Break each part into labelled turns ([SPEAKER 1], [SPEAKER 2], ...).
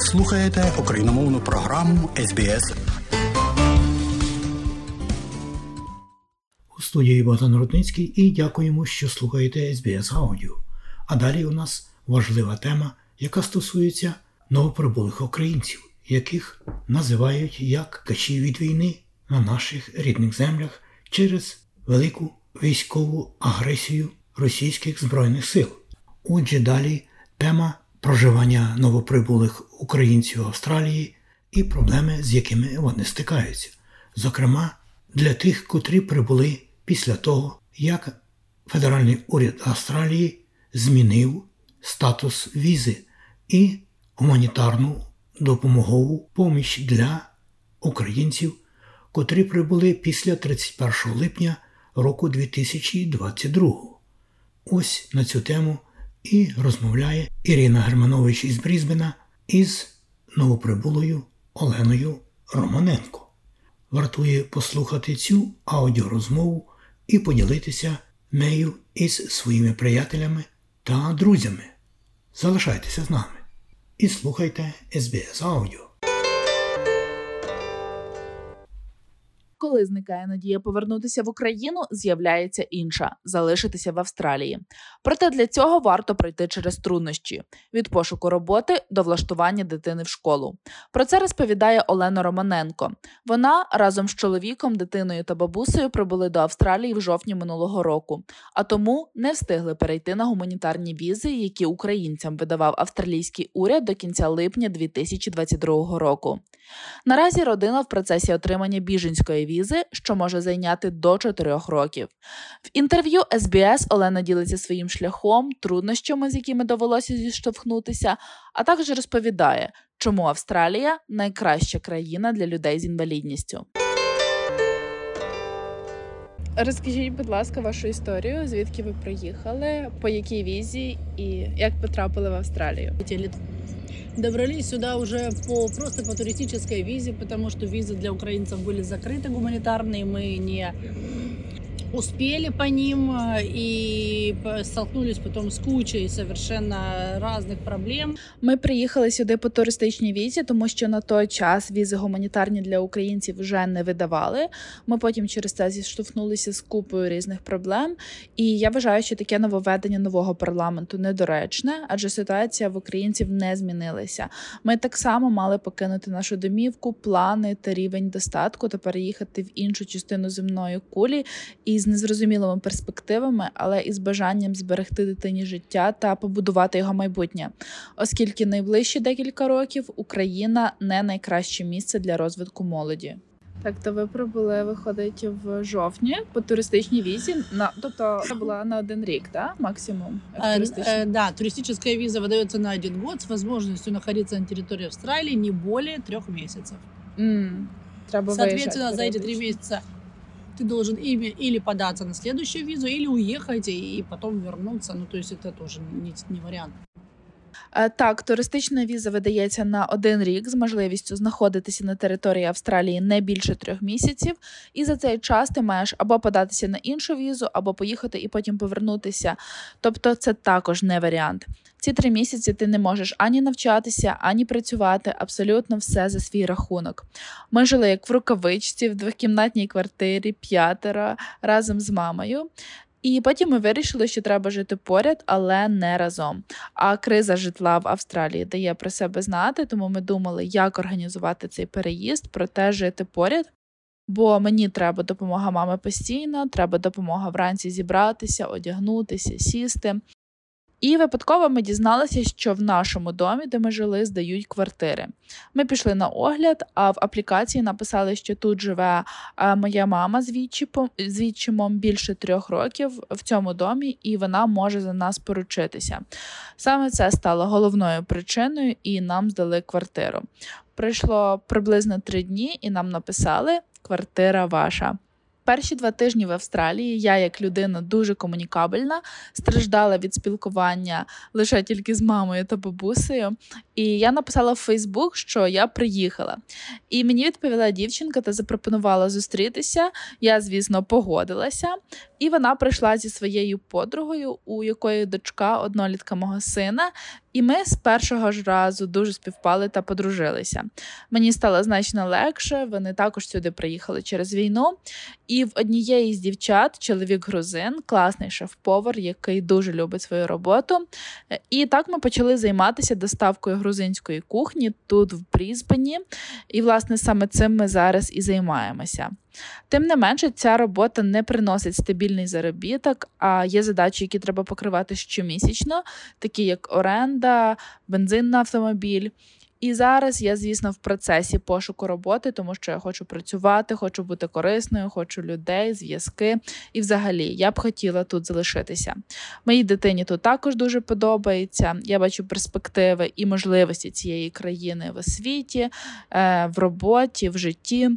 [SPEAKER 1] Слухаєте україномовну програму СБС. У студії Богдан Рудницький і дякуємо, що слухаєте СБС Аудіо. А далі у нас важлива тема, яка стосується новоприбулих українців, яких називають як качі від війни на наших рідних землях через велику військову агресію російських збройних сил. Отже, далі тема проживання новоприбулих українців в Австралії і проблеми, з якими вони стикаються. Зокрема, для тих, котрі прибули після того, як федеральний уряд Австралії змінив статус візи і гуманітарну допомогову поміч для українців, котрі прибули після 31 липня року 2022. Ось на цю тему і розмовляє Ірина Германович із Брізбена із новоприбулою Оленою Романенко. Вартує послухати цю аудіорозмову і поділитися нею із своїми приятелями та друзями. Залишайтеся з нами і слухайте СБС Аудіо.
[SPEAKER 2] Коли зникає надія повернутися в Україну, з'являється інша залишитися в Австралії. Проте для цього варто пройти через труднощі від пошуку роботи до влаштування дитини в школу. Про це розповідає Олена Романенко. Вона разом з чоловіком, дитиною та бабусею прибули до Австралії в жовтні минулого року, а тому не встигли перейти на гуманітарні візи, які українцям видавав австралійський уряд до кінця липня 2022 року. Наразі родина в процесі отримання біженської візи, що може зайняти до 4 років. В інтерв'ю СБС Олена ділиться своїм шляхом, труднощами, з якими довелося зіштовхнутися, а також розповідає, чому Австралія найкраща країна для людей з інвалідністю. Розкажіть, будь ласка, вашу історію, звідки ви приїхали, по якій візі і як потрапили в Австралію?
[SPEAKER 3] Добрались сюда уже по просто по туристической визе, потому что визы для украинцев были закрыты гуманитарные, мы не успели по ним э, и столкнулись потом с кучей совершенно разных проблем.
[SPEAKER 2] Ми приїхали сюди по туристичній візі, тому що на той час візи гуманітарні для українців вже не видавали. Ми потім через це зіштовхнулися з купою різних проблем. І я вважаю, що таке нововведення нового парламенту недоречне, адже ситуація в українців не змінилася. Ми так само мали покинути нашу домівку, плани та рівень достатку та переїхати в іншу частину земної кулі. І з незрозумілими перспективами, але із бажанням зберегти дитині життя та побудувати його майбутнє, оскільки найближчі декілька років Україна не найкраще місце для розвитку молоді. Так, то ви прибули, виходить в жовтні по туристичній візі. На тобто це була на один рік, да? максимум.
[SPEAKER 3] Э, э, да, туристическая виза выдается на один год с возможностью находиться на территории Австралии не более трех месяцев.
[SPEAKER 2] Mm, треба
[SPEAKER 3] Соответственно, за эти три месяца ты должен ими или податься на следующую визу, или уехать и потом вернуться. Ну, то есть это тоже не, не вариант.
[SPEAKER 2] Е, так, туристична віза видається на один рік з можливістю знаходитися на території Австралії не більше трьох місяців, і за цей час ти маєш або податися на іншу візу, або поїхати і потім повернутися. Тобто, це також не варіант. Ці три місяці ти не можеш ані навчатися, ані працювати, абсолютно все за свій рахунок. Ми жили як в рукавичці в двохкімнатній квартирі п'ятеро разом з мамою. І потім ми вирішили, що треба жити поряд, але не разом. А криза житла в Австралії дає про себе знати, тому ми думали, як організувати цей переїзд, проте жити поряд. Бо мені треба допомога мами постійно, треба допомога вранці зібратися, одягнутися, сісти. І випадково ми дізналися, що в нашому домі, де ми жили, здають квартири. Ми пішли на огляд, а в аплікації написали, що тут живе моя мама з відчимом більше трьох років в цьому домі, і вона може за нас поручитися. Саме це стало головною причиною, і нам здали квартиру. Пройшло приблизно три дні, і нам написали квартира ваша. Перші два тижні в Австралії я, як людина дуже комунікабельна, страждала від спілкування лише тільки з мамою та бабусею. І я написала в Фейсбук, що я приїхала. І мені відповіла дівчинка та запропонувала зустрітися. Я, звісно, погодилася. І вона прийшла зі своєю подругою, у якої дочка однолітка мого сина. І ми з першого ж разу дуже співпали та подружилися. Мені стало значно легше. Вони також сюди приїхали через війну. І в однієї з дівчат чоловік грузин, класний шеф-повар, який дуже любить свою роботу. І так ми почали займатися доставкою грузинської кухні тут, в Брізбені. І, власне, саме цим ми зараз і займаємося. Тим не менше, ця робота не приносить стабільний заробіток, а є задачі, які треба покривати щомісячно, такі як оренда, бензин на автомобіль. І зараз я, звісно, в процесі пошуку роботи, тому що я хочу працювати, хочу бути корисною, хочу людей, зв'язки. І, взагалі, я б хотіла тут залишитися. Моїй дитині тут також дуже подобається. Я бачу перспективи і можливості цієї країни в освіті, е, в роботі, в житті.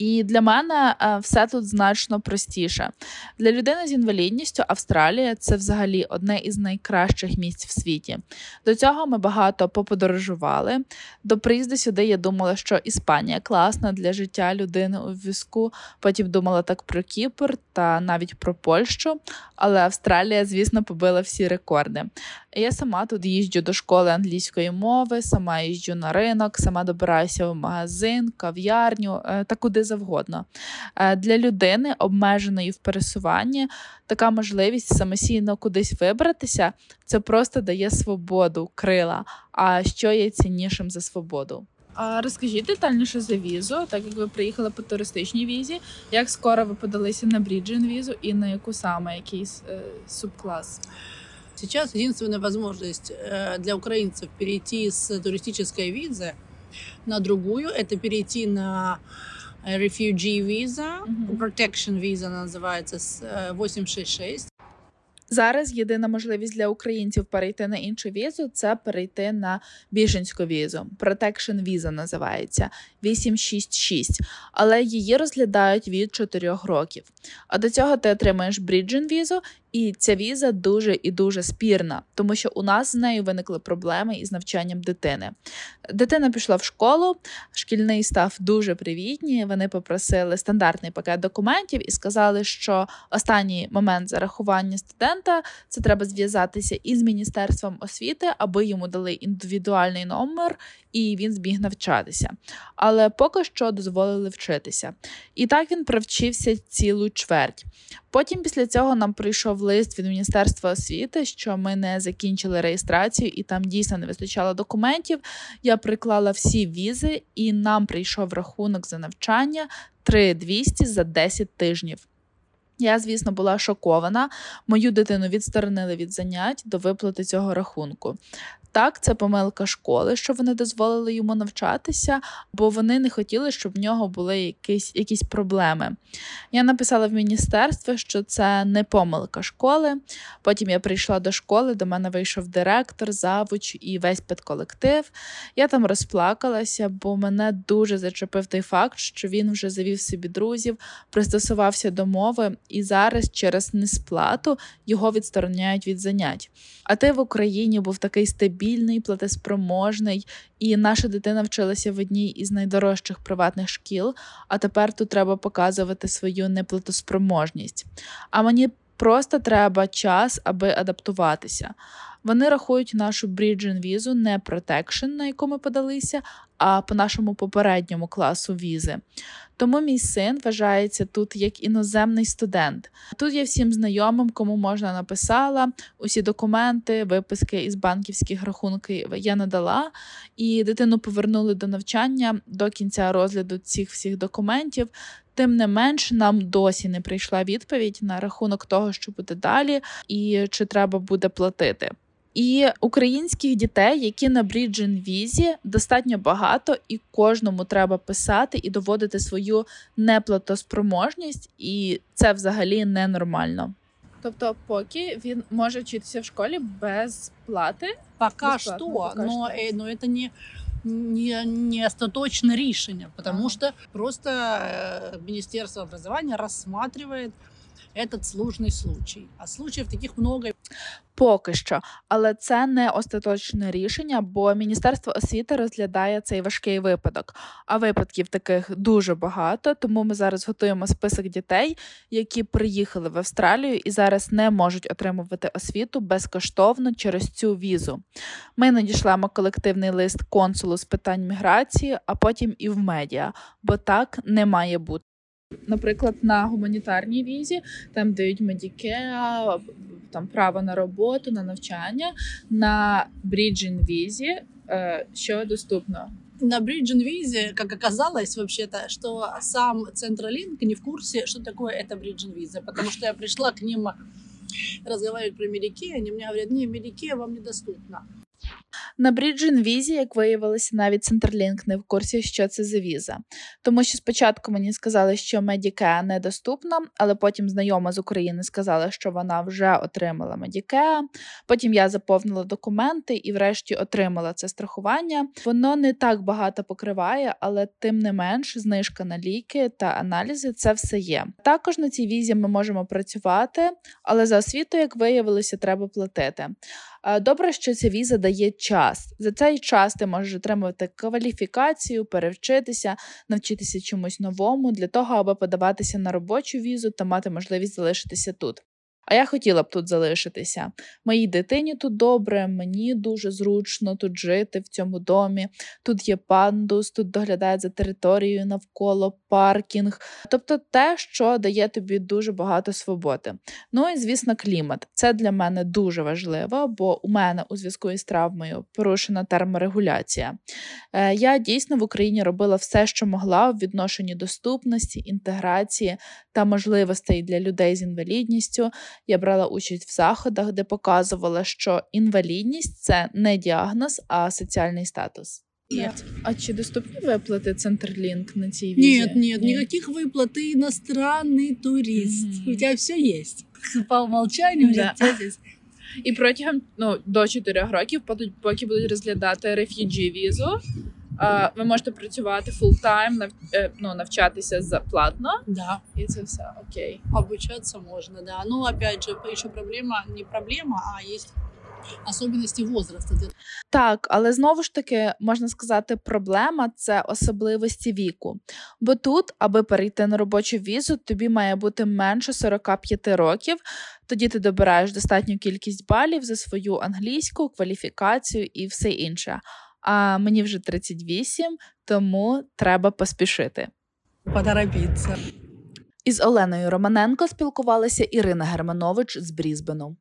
[SPEAKER 2] І для мене е, все тут значно простіше. Для людини з інвалідністю Австралія це взагалі одне із найкращих місць в світі. До цього ми багато поподорожували. До приїзду сюди я думала, що Іспанія класна для життя людини у візку. Потім думала так про Кіпр та навіть про Польщу. Але Австралія, звісно, побила всі рекорди. Я сама тут їжджу до школи англійської мови, сама їжджу на ринок, сама добираюся в магазин, кав'ярню е, та куди завгодно. Е, для людини, обмеженої в пересуванні, така можливість самостійно кудись вибратися це просто дає свободу, крила. А що є ціннішим за свободу? А розкажіть детальніше за візу, так як ви приїхали по туристичній візі. Як скоро ви подалися на бріджен візу і на яку саме якийсь е, субклас?
[SPEAKER 3] Сейчас единственная возможность э, для украинцев перейти с туристической визы на другую, это перейти на refugee visa, protection visa називається называется, с э, 866.
[SPEAKER 2] Зараз єдина можливість для українців перейти на іншу візу це перейти на біженську візу. Protection віза називається 866, але її розглядають від 4 років. А до цього ти отримаєш Bridging візу, і ця віза дуже і дуже спірна, тому що у нас з нею виникли проблеми із навчанням дитини. Дитина пішла в школу, шкільний став дуже привітні. Вони попросили стандартний пакет документів і сказали, що останній момент зарахування студента це треба зв'язатися із міністерством освіти, аби йому дали індивідуальний номер і він зміг навчатися. Але поки що дозволили вчитися. І так він провчився цілу чверть. Потім після цього нам прийшов лист від Міністерства освіти, що ми не закінчили реєстрацію, і там дійсно не вистачало документів. Я приклала всі візи, і нам прийшов рахунок за навчання 3200 за 10 тижнів. Я, звісно, була шокована. Мою дитину відсторонили від занять до виплати цього рахунку. Так, це помилка школи, що вони дозволили йому навчатися, бо вони не хотіли, щоб в нього були якісь якісь проблеми. Я написала в міністерство, що це не помилка школи. Потім я прийшла до школи, до мене вийшов директор, завуч і весь педколектив. Я там розплакалася, бо мене дуже зачепив той факт, що він вже завів собі друзів, пристосувався до мови, і зараз через несплату його відстороняють від занять. А ти в Україні був такий стабільний, платеспроможний, і наша дитина вчилася в одній із найдорожчих приватних шкіл, а тепер тут треба показувати свою неплатоспроможність. А мені просто треба час, аби адаптуватися. Вони рахують нашу Bridging візу не Protection, на яку ми подалися, а по нашому попередньому класу візи. Тому мій син вважається тут як іноземний студент. Тут я всім знайомим, кому можна написала усі документи, виписки із банківських рахунків я надала, і дитину повернули до навчання до кінця розгляду цих всіх документів. Тим не менш, нам досі не прийшла відповідь на рахунок того, що буде далі, і чи треба буде платити. І українських дітей, які на Бріджен візі, достатньо багато, і кожному треба писати і доводити свою неплатоспроможність, і це взагалі ненормально. Тобто, поки він може вчитися в школі без плати,
[SPEAKER 3] Пока
[SPEAKER 2] Бесплатно,
[SPEAKER 3] что,
[SPEAKER 2] пока
[SPEAKER 3] но,
[SPEAKER 2] что.
[SPEAKER 3] э, но это не, не, не остаточное решение, потому
[SPEAKER 2] Ага.
[SPEAKER 3] что просто э, Министерство образования рассматривает этот сложный случай. А случаев таких много.
[SPEAKER 2] Поки що, але це не остаточне рішення, бо Міністерство освіти розглядає цей важкий випадок. А випадків таких дуже багато. Тому ми зараз готуємо список дітей, які приїхали в Австралію і зараз не можуть отримувати освіту безкоштовно через цю візу. Ми надішлемо колективний лист консулу з питань міграції, а потім і в медіа, бо так не має бути. Наприклад, на гуманітарній візі там дають медікеа, там право на роботу, на навчання. На бріджин візі, е, що доступно.
[SPEAKER 3] На Bridging визе, как оказалось, вообще-то, что сам Централинк не в курсе, что такое это Bridging виза, потому что я пришла к ним разговаривать про Медике, они мне говорят, не, Медике вам недоступно.
[SPEAKER 2] На Bridging візі, як виявилося, навіть Centerlink не в курсі, що це за віза. Тому що спочатку мені сказали, що Medicare недоступна, але потім знайома з України сказала, що вона вже отримала Medicare. Потім я заповнила документи і, врешті, отримала це страхування. Воно не так багато покриває, але тим не менш, знижка на ліки та аналізи це все є. Також на цій візі ми можемо працювати, але за освіту, як виявилося, треба платити. Е, Добре, що ця віза дає час. За цей час ти можеш отримувати кваліфікацію, перевчитися, навчитися чомусь новому для того, аби подаватися на робочу візу та мати можливість залишитися тут. А я хотіла б тут залишитися. Моїй дитині тут добре, мені дуже зручно тут жити в цьому домі. Тут є пандус, тут доглядають за територією навколо паркінг, тобто те, що дає тобі дуже багато свободи. Ну і звісно, клімат. Це для мене дуже важливо, бо у мене у зв'язку із травмою порушена терморегуляція. Е, Я дійсно в Україні робила все, що могла в відношенні доступності, інтеграції та можливостей для людей з інвалідністю. Я брала участь в заходах, де показувала, що інвалідність це не діагноз, а соціальний статус.
[SPEAKER 3] Нет.
[SPEAKER 2] А чи доступні виплати Центрлінк на цій візі?
[SPEAKER 3] Нет, нет, никаких выплат. Ты иностранный турист.
[SPEAKER 2] Мгм.
[SPEAKER 3] У тебя все есть. По умолчанию
[SPEAKER 2] Да.
[SPEAKER 3] у тебя здесь.
[SPEAKER 2] І протягом ну, до 4 років, поки- поки будуть розглядати реф'юджі візу, а, ви можете працювати full-time, нав, е, ну, навчатися заплатно,
[SPEAKER 3] Да,
[SPEAKER 2] і це все окей.
[SPEAKER 3] обучаться можно, да. Но опять же, еще проблема, не проблема, а есть особенности возраста. Ты
[SPEAKER 2] Так, але знову ж таки можна сказати, проблема це особливості віку. Бо тут, аби перейти на робочу візу, тобі має бути менше 45 років. Тоді ти добираєш достатню кількість балів за свою англійську кваліфікацію і все інше. А мені вже 38, тому треба поспішити.
[SPEAKER 3] поторопиться.
[SPEAKER 2] Із Оленою Романенко спілкувалася Ірина Германович з Брізбену.